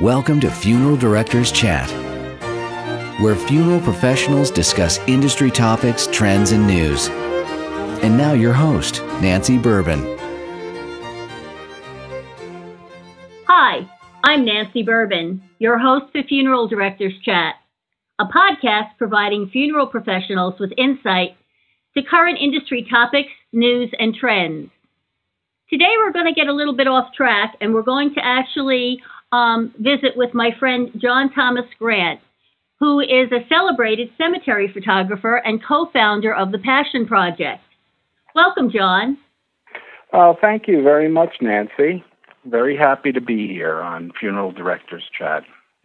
Welcome to Funeral Directors Chat, where funeral professionals discuss industry topics, trends, and news. And now, your host, Nancy Burban. Hi, I'm Nancy Burban, your host for Funeral Directors Chat, a podcast providing funeral professionals with insight to current industry topics, news, and trends. Today, we're going to get a little bit off track and we're going to actually um, visit with my friend John Thomas Grant, who is a celebrated cemetery photographer and co founder of the Passion Project. Welcome, John. Well, thank you very much, Nancy. Very happy to be here on Funeral Directors Chat.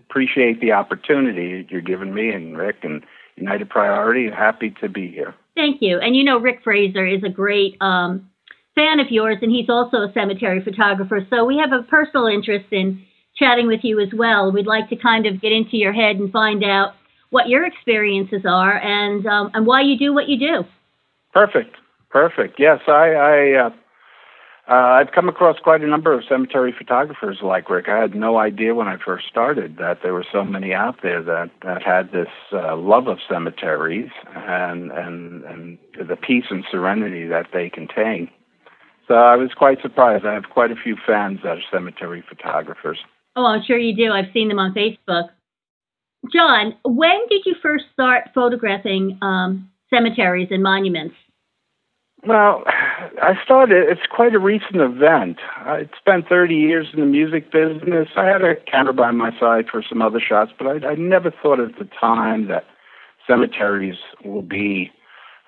Appreciate the opportunity you're giving me and Rick and United Priority. Happy to be here. Thank you. And you know, Rick Fraser is a great um, fan of yours, and he's also a cemetery photographer. So we have a personal interest in chatting with you as well. We'd like to kind of get into your head and find out what your experiences are and um, and why you do what you do. Perfect, perfect. Yes, I, I uh, uh, I've come across quite a number of cemetery photographers like Rick. I had no idea when I first started that there were so many out there that that had this uh, love of cemeteries and and and the peace and serenity that they contain. So I was quite surprised. I have quite a few fans that are cemetery photographers. Oh, I'm sure you do. I've seen them on Facebook. John, when did you first start photographing um, cemeteries and monuments? Well, I started, it's quite a recent event. I spent 30 years in the music business. I had a camera by my side for some other shots, but I, I never thought at the time that cemeteries will be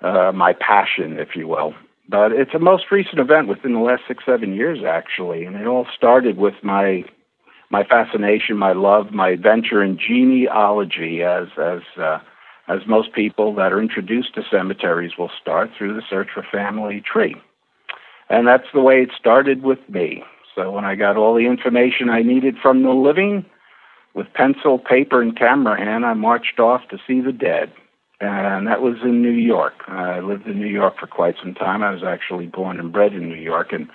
uh, my passion, if you will. But it's a most recent event within the last six, seven years, actually. And it all started with my my fascination, my love, my adventure in genealogy, as as uh, as most people that are introduced to cemeteries will start through the search for family tree, and that's the way it started with me. So when I got all the information I needed from the living, with pencil, paper, and camera hand, I marched off to see the dead, and that was in New York. I lived in New York for quite some time. I was actually born and bred in New York, and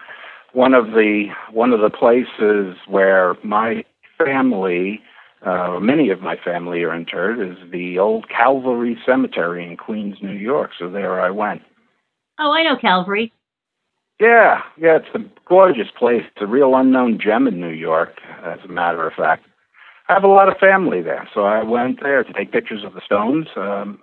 one of the one of the places where my family, uh, many of my family are interred, is the old Calvary Cemetery in Queens, New York. So there I went. Oh, I know Calvary. Yeah, yeah, it's a gorgeous place. It's a real unknown gem in New York, as a matter of fact. I have a lot of family there, so I went there to take pictures of the stones um,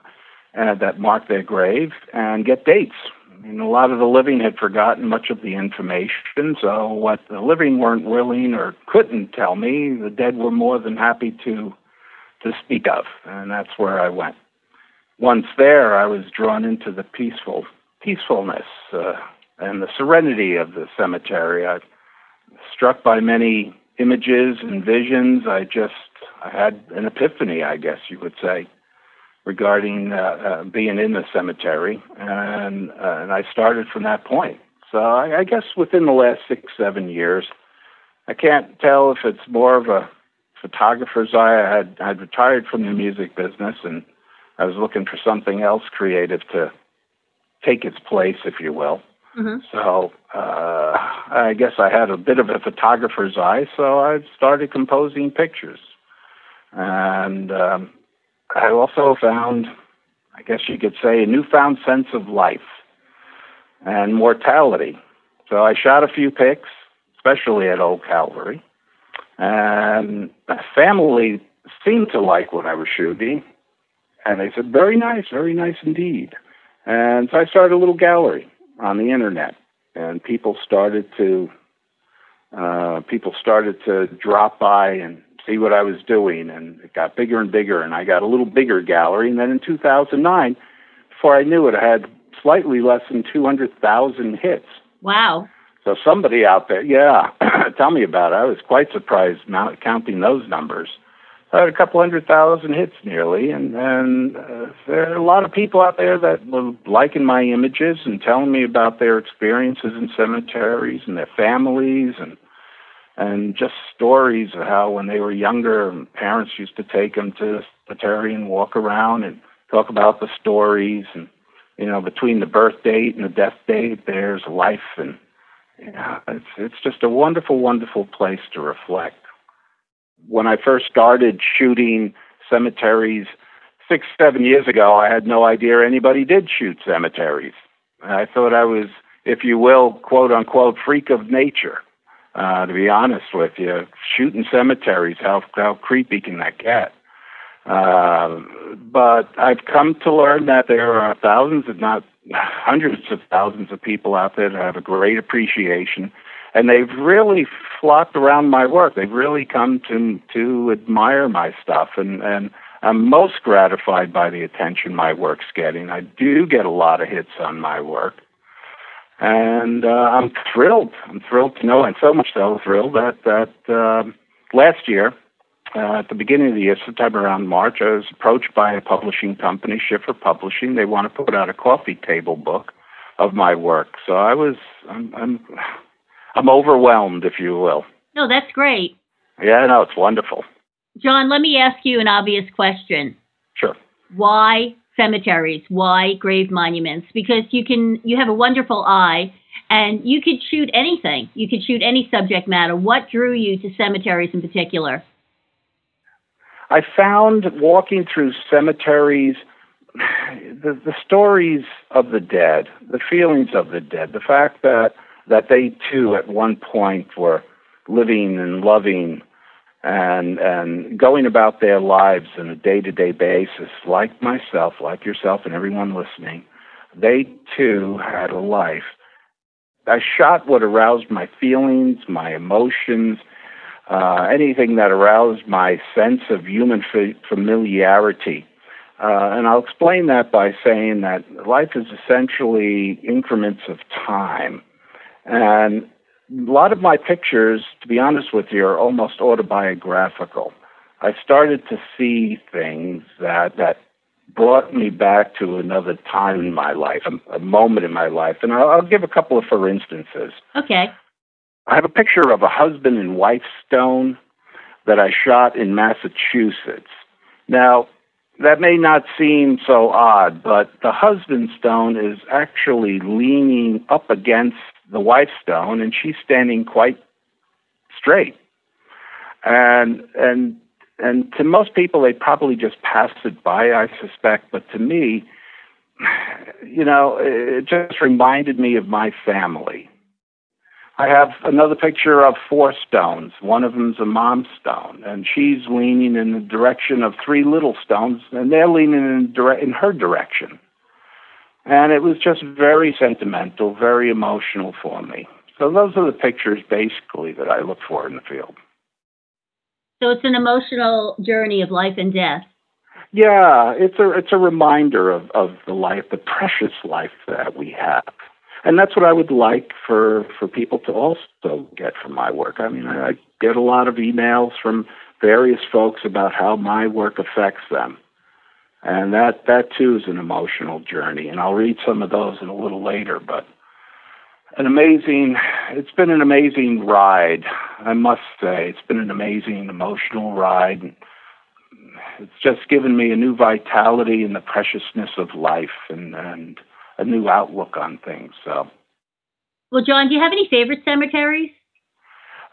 and that mark their grave and get dates and a lot of the living had forgotten much of the information, so what the living weren't willing or couldn't tell me, the dead were more than happy to to speak of, and that's where I went. Once there, I was drawn into the peaceful peacefulness uh, and the serenity of the cemetery. I struck by many images and visions. I just I had an epiphany, I guess you would say regarding uh, uh, being in the cemetery, and uh, and I started from that point. So I, I guess within the last six seven years, I can't tell if it's more of a photographer's eye. I had I'd retired from the music business, and I was looking for something else creative to take its place, if you will. Mm-hmm. So uh, I guess I had a bit of a photographer's eye, so I started composing pictures, and um, I also found, I guess you could say, a newfound sense of life and mortality. So I shot a few pics, especially at Old Calvary, and my family seemed to like what I was shooting, and they said, "Very nice, very nice indeed." And so I started a little gallery on the internet, and people started to uh, people started to drop by and see what I was doing, and it got bigger and bigger, and I got a little bigger gallery. And then in 2009, before I knew it, I had slightly less than 200,000 hits. Wow. So somebody out there, yeah, tell me about it. I was quite surprised not counting those numbers. I had a couple hundred thousand hits nearly, and and uh, there are a lot of people out there that were liking my images and telling me about their experiences in cemeteries and their families and and just stories of how when they were younger, parents used to take them to the cemetery and walk around and talk about the stories and you know between the birth date and the death date, there's life and yeah, it's it's just a wonderful, wonderful place to reflect. when I first started shooting cemeteries six, seven years ago, I had no idea anybody did shoot cemeteries. I thought I was, if you will, quote unquote, freak of nature. Uh, to be honest with you, shooting cemeteries, how how creepy can that get? Uh, but I've come to learn that there are thousands, if not hundreds of thousands of people out there that have a great appreciation, and they've really flocked around my work. They've really come to to admire my stuff, and and I'm most gratified by the attention my work's getting. I do get a lot of hits on my work, and uh, I'm thrilled. I'm thrilled to know, and so much so thrilled that that uh, last year uh, at the beginning of the year, sometime around March, I was approached by a publishing company, Schiffer Publishing. They want to put out a coffee table book of my work. So I was, I'm, I'm, I'm overwhelmed, if you will. No, that's great. Yeah, no, it's wonderful. John, let me ask you an obvious question. Sure. Why cemeteries? Why grave monuments? Because you can, you have a wonderful eye, and you could shoot anything. You could shoot any subject matter. What drew you to cemeteries in particular? I found walking through cemeteries the, the stories of the dead, the feelings of the dead, the fact that that they too at one point were living and loving and and going about their lives on a day to day basis, like myself, like yourself, and everyone listening, they too had a life. I shot what aroused my feelings, my emotions, uh, anything that aroused my sense of human f- familiarity. Uh, and I'll explain that by saying that life is essentially increments of time. And a lot of my pictures, to be honest with you, are almost autobiographical. I started to see things that, that brought me back to another time in my life, a, a moment in my life. And I'll, I'll give a couple of for instances. Okay. I have a picture of a husband and wife stone that I shot in Massachusetts. Now, that may not seem so odd, but the husband stone is actually leaning up against the wife stone, and she's standing quite straight. And and and to most people, they probably just pass it by, I suspect. But to me, you know, it just reminded me of my family. I have another picture of four stones. One of them's a mom stone, and she's leaning in the direction of three little stones, and they're leaning in, dire- in her direction. And it was just very sentimental, very emotional for me. So those are the pictures basically that I look for in the field. So it's an emotional journey of life and death. Yeah, it's a it's a reminder of, of the life, the precious life that we have and that's what I would like for for people to also get from my work. I mean, I, I get a lot of emails from various folks about how my work affects them, and that that too is an emotional journey. And I'll read some of those in a little later, but an amazing it's been an amazing ride i must say it's been an amazing emotional ride it's just given me a new vitality in the preciousness of life and and a new outlook on things. So, well, John, do you have any favorite cemeteries?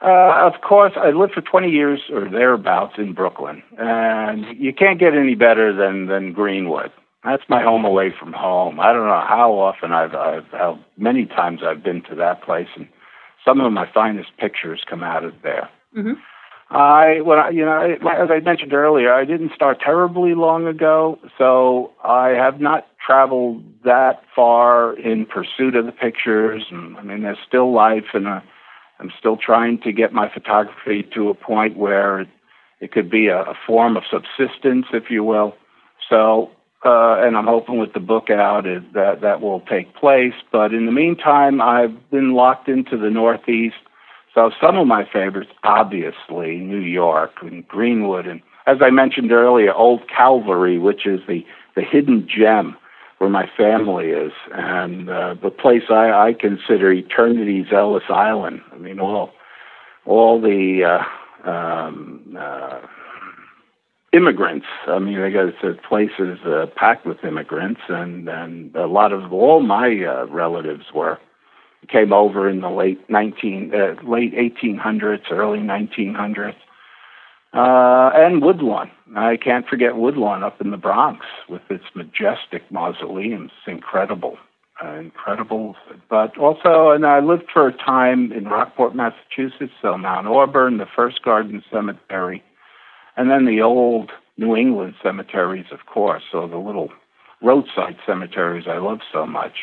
Uh, of course, I lived for 20 years or thereabouts in Brooklyn, and you can't get any better than than Green-Wood. That's my home away from home. I don't know how often I've, I've how many times I've been to that place, and some of my finest pictures come out of there. Mm-hmm. I, when I, you know, as I mentioned earlier, I didn't start terribly long ago, so I have not traveled that far in pursuit of the pictures. And, I mean, there's still life, and uh, I'm still trying to get my photography to a point where it, it could be a, a form of subsistence, if you will. So, uh, and I'm hoping with the book out is that that will take place. But in the meantime, I've been locked into the Northeast so some of my favorites, obviously, New York and Green-Wood, and as I mentioned earlier, Old Calvary, which is the the hidden gem where my family is, and uh, the place I, I consider eternity's Ellis Island. I mean, all all the uh, um, uh, immigrants. I mean, I guess the place is uh, packed with immigrants, and and a lot of all my uh, relatives were came over in the late 19 uh, late 1800s, early 1900s. Uh, and Woodlawn. I can't forget Woodlawn up in the Bronx with its majestic mausoleums. Incredible. Uh, incredible. But also, and I lived for a time in Rockport, Massachusetts, so Mount Auburn, the First Garden Cemetery, and then the old New England cemeteries, of course. So the little roadside cemeteries I love so much.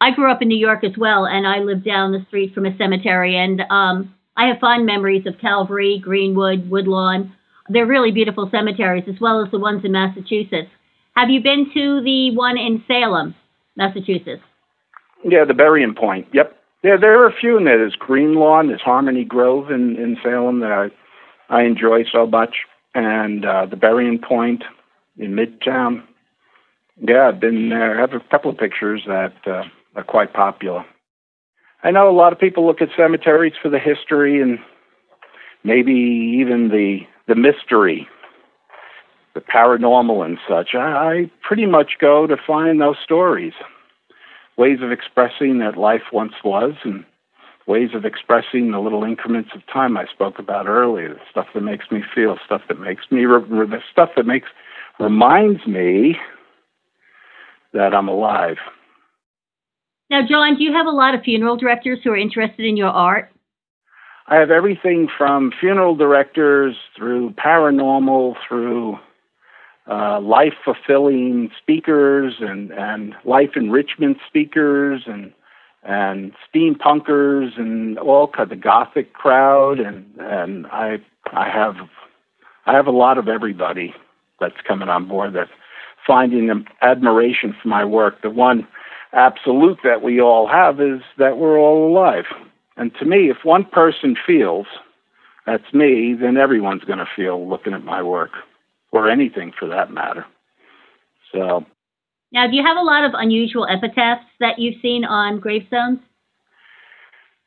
I grew up in New York as well, and I lived down the street from a cemetery, and um, I have fond memories of Calvary, Green-Wood, Woodlawn. They're really beautiful cemeteries, as well as the ones in Massachusetts. Have you been to the one in Salem, Massachusetts? Yeah, the Burying Point. Yep. Yeah, there are a few in there. There's Green Lawn, there's Harmony Grove in, in Salem that I I enjoy so much, and uh, the Burying Point in Midtown. Yeah, I've been there. I have a couple of pictures that uh, are quite popular. I know a lot of people look at cemeteries for the history and maybe even the the mystery, the paranormal and such. I, I pretty much go to find those stories, ways of expressing that life once was, and ways of expressing the little increments of time I spoke about earlier. The stuff that makes me feel, stuff that makes me, the stuff that makes reminds me that I'm alive. Now, John, do you have a lot of funeral directors who are interested in your art? I have everything from funeral directors through paranormal, through uh, life fulfilling speakers and, and life enrichment speakers and and steampunkers and all kind of gothic crowd and and I I have I have a lot of everybody that's coming on board that's finding admiration for my work. The one absolute that we all have is that we're all alive. And to me, if one person feels that's me, then everyone's going to feel looking at my work or anything for that matter. So. Now, do you have a lot of unusual epitaphs that you've seen on gravestones?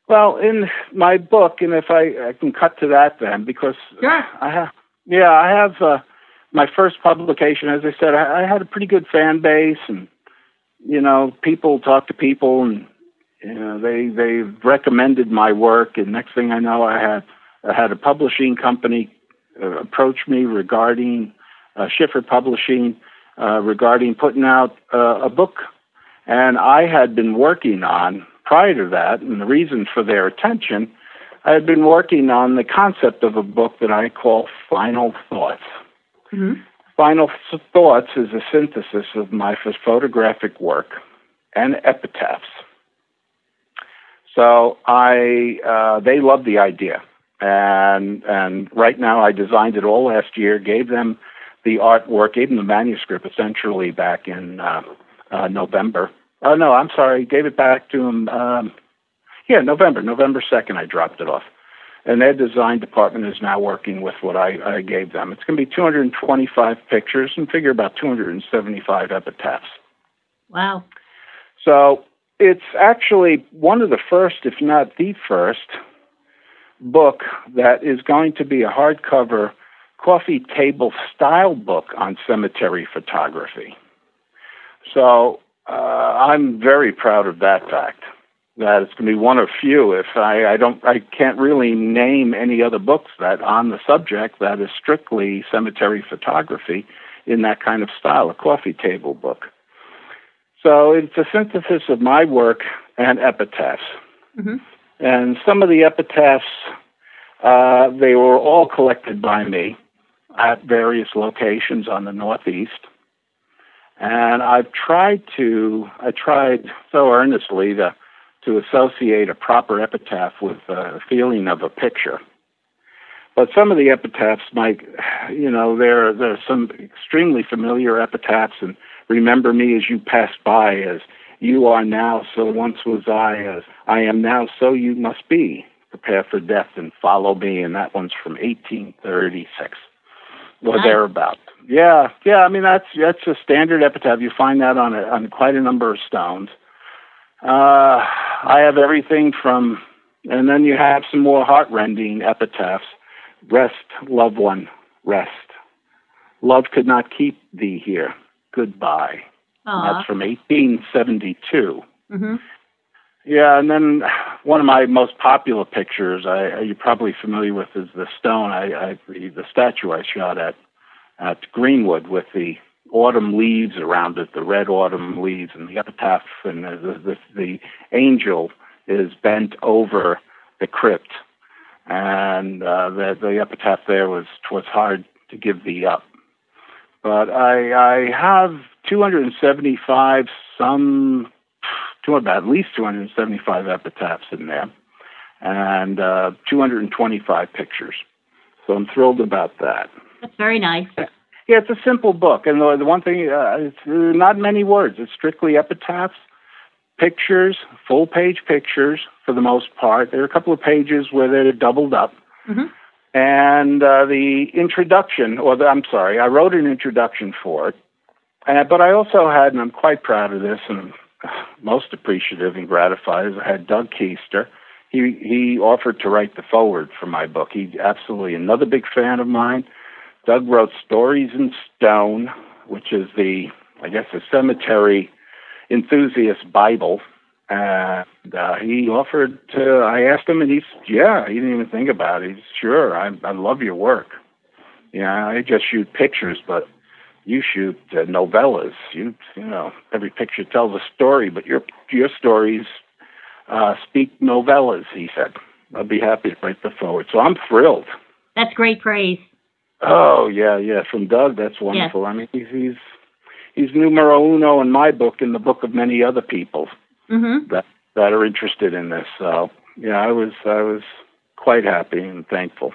Well, in my book, and if I, I can cut to that then, because sure. I have, yeah, I have uh, my first publication. As I said, I, I had a pretty good fan base, and you know, people talk to people, and you know, they they recommended my work, and next thing I know, I had I had a publishing company uh, approach me regarding uh, Schiffer Publishing uh, regarding putting out uh, a book, and I had been working on prior to that, and the reason for their attention, I had been working on the concept of a book that I call Final Thoughts. Mm-hmm. Final Thoughts is a synthesis of my photographic work and epitaphs. So I, uh, they loved the idea, and and right now I designed it all last year. Gave them the artwork, gave them the manuscript essentially back in uh, uh, November. Oh no, I'm sorry, gave it back to them. Um, yeah, November, November second. I dropped it off and their design department is now working with what I, I gave them. It's going to be 225 pictures and figure about 275 epitaphs. Wow. So it's actually one of the first, if not the first, book that is going to be a hardcover coffee table style book on cemetery photography. So uh, I'm very proud of that fact that it's going to be one of few. If I, I don't, I can't really name any other books that on the subject that is strictly cemetery photography in that kind of style, a coffee table book. So it's a synthesis of my work and epitaphs. Mm-hmm. And some of the epitaphs, uh, they were all collected by me at various locations on the Northeast. And I've tried to, I tried so earnestly to to associate a proper epitaph with a feeling of a picture. But some of the epitaphs might, you know, there there are some extremely familiar epitaphs, and remember me as you pass by, as you are now, so once was I, as I am now, so you must be. Prepare for death and follow me, and that one's from 1836 or nice. thereabouts. Yeah, yeah. I mean that's that's a standard epitaph. You find that on a, on quite a number of stones. Uh, I have everything from, and then you have some more heartrending epitaphs. Rest, loved one, rest. Love could not keep thee here. Goodbye. That's from 1872. Mm-hmm. Yeah, and then one of my most popular pictures, I, you're probably familiar with, is the stone. I, I the, the statue I shot at at Green-Wood with the autumn leaves around it, the red autumn leaves, and the epitaph, and the the, the angel is bent over the crypt, and uh, the the epitaph there was "Twas hard to give thee up." But I I have 275 some two about at least 275 epitaphs in there, and uh, 225 pictures. So I'm thrilled about that. That's very nice. Yeah, it's a simple book, and the, the one thing uh, it's uh, not many words. It's strictly epitaphs, pictures, full page pictures for the most part. There are a couple of pages where they're doubled up. Mm-hmm. And uh, the introduction, or the, I'm sorry, I wrote an introduction for it, uh, but I also had, and I'm quite proud of this, and most appreciative and gratified is I had Doug Keister. He he offered to write the foreword for my book. He's absolutely another big fan of mine. Doug wrote Stories in Stone, which is the I guess the cemetery enthusiast Bible. And uh, he offered to. I asked him, and he's yeah. He didn't even think about it. He's sure. I I love your work. Yeah, I just shoot pictures, but you shoot uh, novellas. You you know every picture tells a story, but your your stories uh, speak novellas. He said, "I'd be happy to write the foreword." So I'm thrilled. That's great praise. Oh yeah, yeah. From Doug, that's wonderful. I mean, he's he's he's numero uno in my book, in the book of many other people mm-hmm. that that are interested in this. So yeah, I was I was quite happy and thankful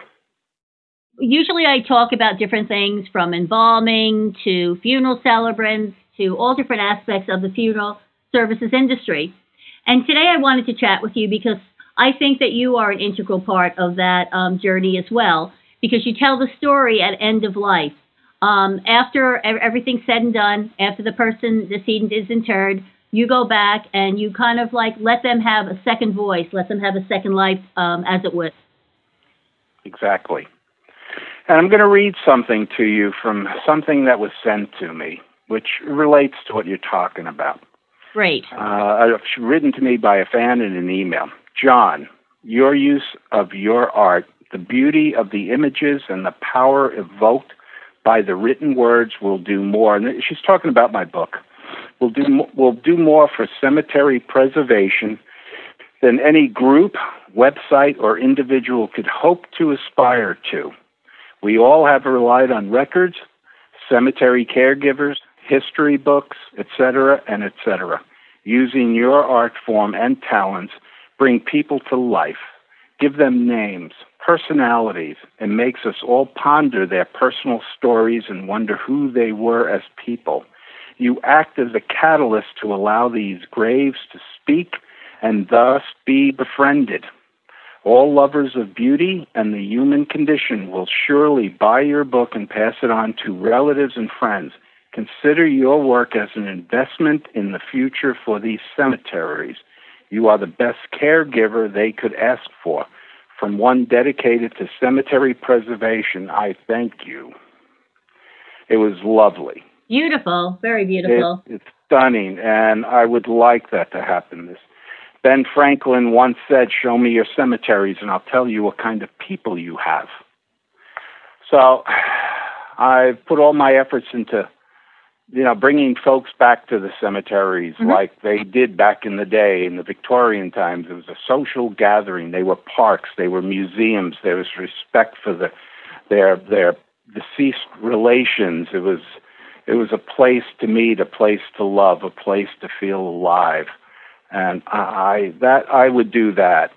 usually I talk about different things from embalming to funeral celebrants to all different aspects of the funeral services industry. And today I wanted to chat with you because I think that you are an integral part of that um, journey as well, because you tell the story at end of life. Um, after everything's said and done, after the person the decedent is interred, you go back and you kind of like let them have a second voice, let them have a second life, um, as it would. Exactly. And I'm going to read something to you from something that was sent to me, which relates to what you're talking about. Great. Uh, written to me by a fan in an email. John, your use of your art, the beauty of the images and the power evoked by the written words will do more. And she's talking about my book. Will do will do more for cemetery preservation than any group, website, or individual could hope to aspire to. We all have relied on records, cemetery caregivers, history books, etc., and etc. Using your art form and talents, bring people to life, give them names, personalities, and makes us all ponder their personal stories and wonder who they were as people. You act as a catalyst to allow these graves to speak and thus be befriended. All lovers of beauty and the human condition will surely buy your book and pass it on to relatives and friends. Consider your work as an investment in the future for these cemeteries. You are the best caregiver they could ask for. From one dedicated to cemetery preservation, I thank you. It was lovely. Beautiful, very beautiful. It, it's stunning, and I would like that to happen this Ben Franklin once said, Show me your cemeteries and I'll tell you what kind of people you have. So I've put all my efforts into, you know, bringing folks back to the cemeteries mm-hmm. like they did back in the day in the Victorian times. It was a social gathering. They were parks, they were museums, there was respect for the their their deceased relations. It was it was a place to meet, a place to love, a place to feel alive and I that I would do that.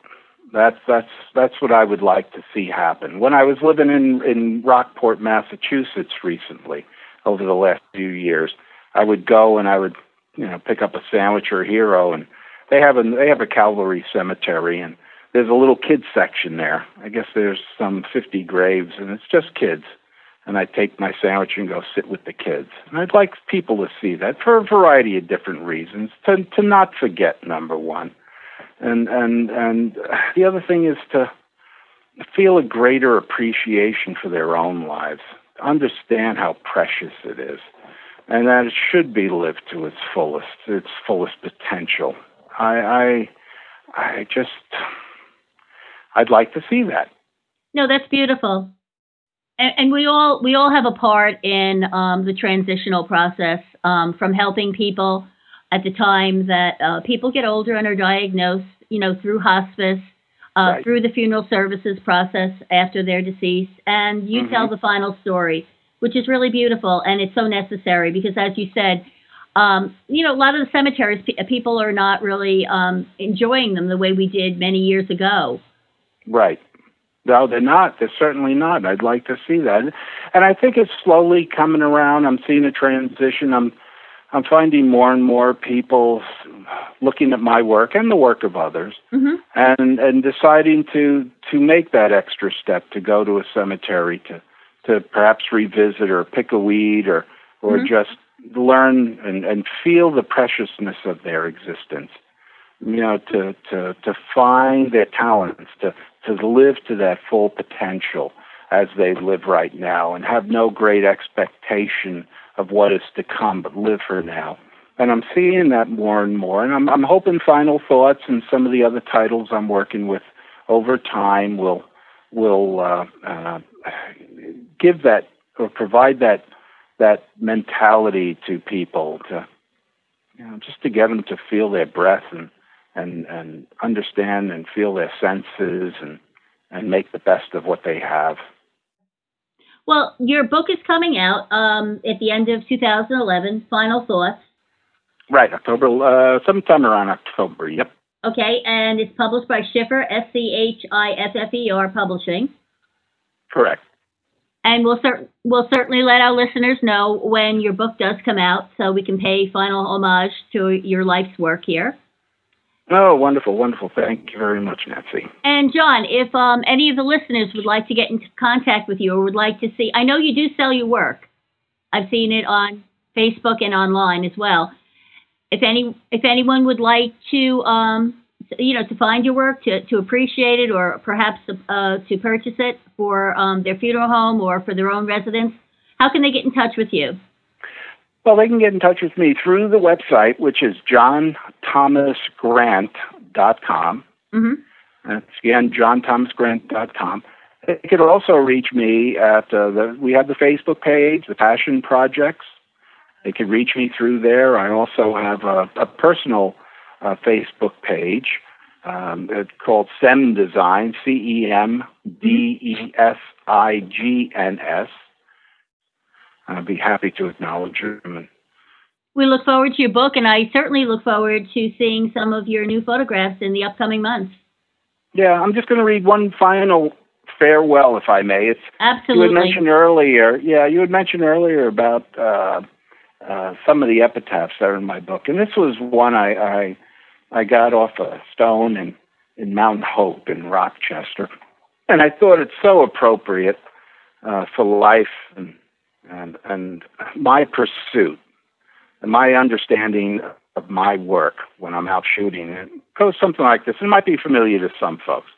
That's that's that's what I would like to see happen. When I was living in in Rockport, Massachusetts recently, over the last few years, I would go and I would you know pick up a sandwich or a hero, and they have a they have a Calvary cemetery, and there's a little kids section there. I guess there's some 50 graves, and it's just kids and I take my sandwich and go sit with the kids. And I'd like people to see that for a variety of different reasons. To to not forget number one, and and and the other thing is to feel a greater appreciation for their own lives, understand how precious it is, and that it should be lived to its fullest, its fullest potential. I I, I just, I'd like to see that. No, that's beautiful. And, and we all we all have a part in um, the transitional process um, from helping people at the time that uh, people get older and are diagnosed, you know, through hospice, uh, right. through the funeral services process after their decease, and you mm-hmm. tell the final story, which is really beautiful and it's so necessary because, as you said, um, you know, a lot of the cemeteries, people are not really um, enjoying them the way we did many years ago. Right. No, they're not. They're certainly not. I'd like to see that, and I think it's slowly coming around. I'm seeing a transition. I'm, I'm finding more and more people looking at my work and the work of others, mm-hmm. and and deciding to to make that extra step to go to a cemetery to to perhaps revisit or pick a weed or or mm-hmm. just learn and, and feel the preciousness of their existence. You know, to, to, to find their talents, to, to live to that full potential as they live right now and have no great expectation of what is to come, but live for now. And I'm seeing that more and more. And I'm, I'm hoping Final Thoughts and some of the other titles I'm working with over time will will uh, uh, give that or provide that that mentality to people to you know just to get them to feel their breath and and and understand and feel their senses and and make the best of what they have. Well, your book is coming out um, at the end of 2011. Final thoughts. Right, October, uh, sometime around October. Yep. Okay, and it's published by Schiffer, S C H I F F E R Publishing. Correct. And we'll, cer- we'll certainly let our listeners know when your book does come out so we can pay final homage to your life's work here. Oh, wonderful, wonderful. Thank you very much, Nancy. And John, if um, any of the listeners would like to get in contact with you or would like to see, I know you do sell your work. I've seen it on Facebook and online as well. If any, if anyone would like to um, you know, to find your work, to, to appreciate it, or perhaps uh, to purchase it for um, their funeral home or for their own residence, how can they get in touch with you? Well, they can get in touch with me through the website, which is johnthomasgrant.com. Mm-hmm. That's again, johnthomasgrant.com. They could also reach me at uh, the, we have the Facebook page, the Passion Projects. They could reach me through there. I also have a, a personal uh, Facebook page. Um, it's called CEM Design, C E M D E S I G N S. I'd be happy to acknowledge them. We look forward to your book, and I certainly look forward to seeing some of your new photographs in the upcoming months. Yeah, I'm just going to read one final farewell, if I may. It's absolutely. You had mentioned earlier, yeah, you had mentioned earlier about uh, uh, some of the epitaphs that are in my book, and this was one I, I I got off a stone in, in Mount Hope in Rochester. And I thought it's so appropriate uh, for life and, and, and my pursuit and my understanding of my work when I'm out shooting. It goes something like this. It might be familiar to some folks.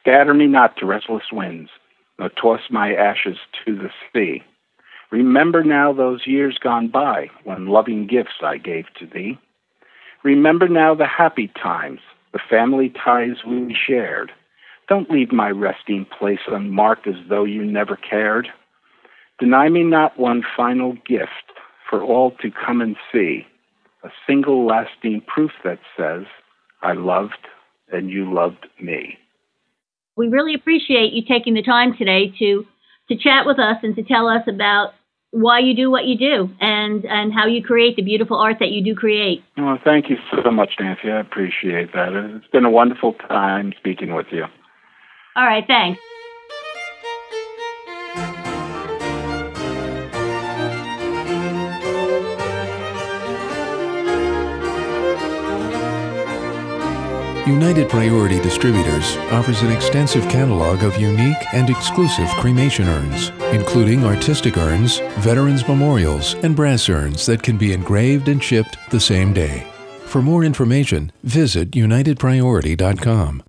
Scatter me not to restless winds, nor toss my ashes to the sea. Remember now those years gone by when loving gifts I gave to thee. Remember now the happy times, the family ties we shared. Don't leave my resting place unmarked as though you never cared. Deny me not one final gift for all to come and see, a single lasting proof that says, I loved and you loved me. We really appreciate you taking the time today to to chat with us and to tell us about why you do what you do and and how you create the beautiful art that you do create. Well, thank you so much, Nancy. I appreciate that. It's been a wonderful time speaking with you. All right, thanks. United Priority Distributors offers an extensive catalog of unique and exclusive cremation urns, including artistic urns, veterans memorials, and brass urns that can be engraved and shipped the same day. For more information, visit UnitedPriority.com.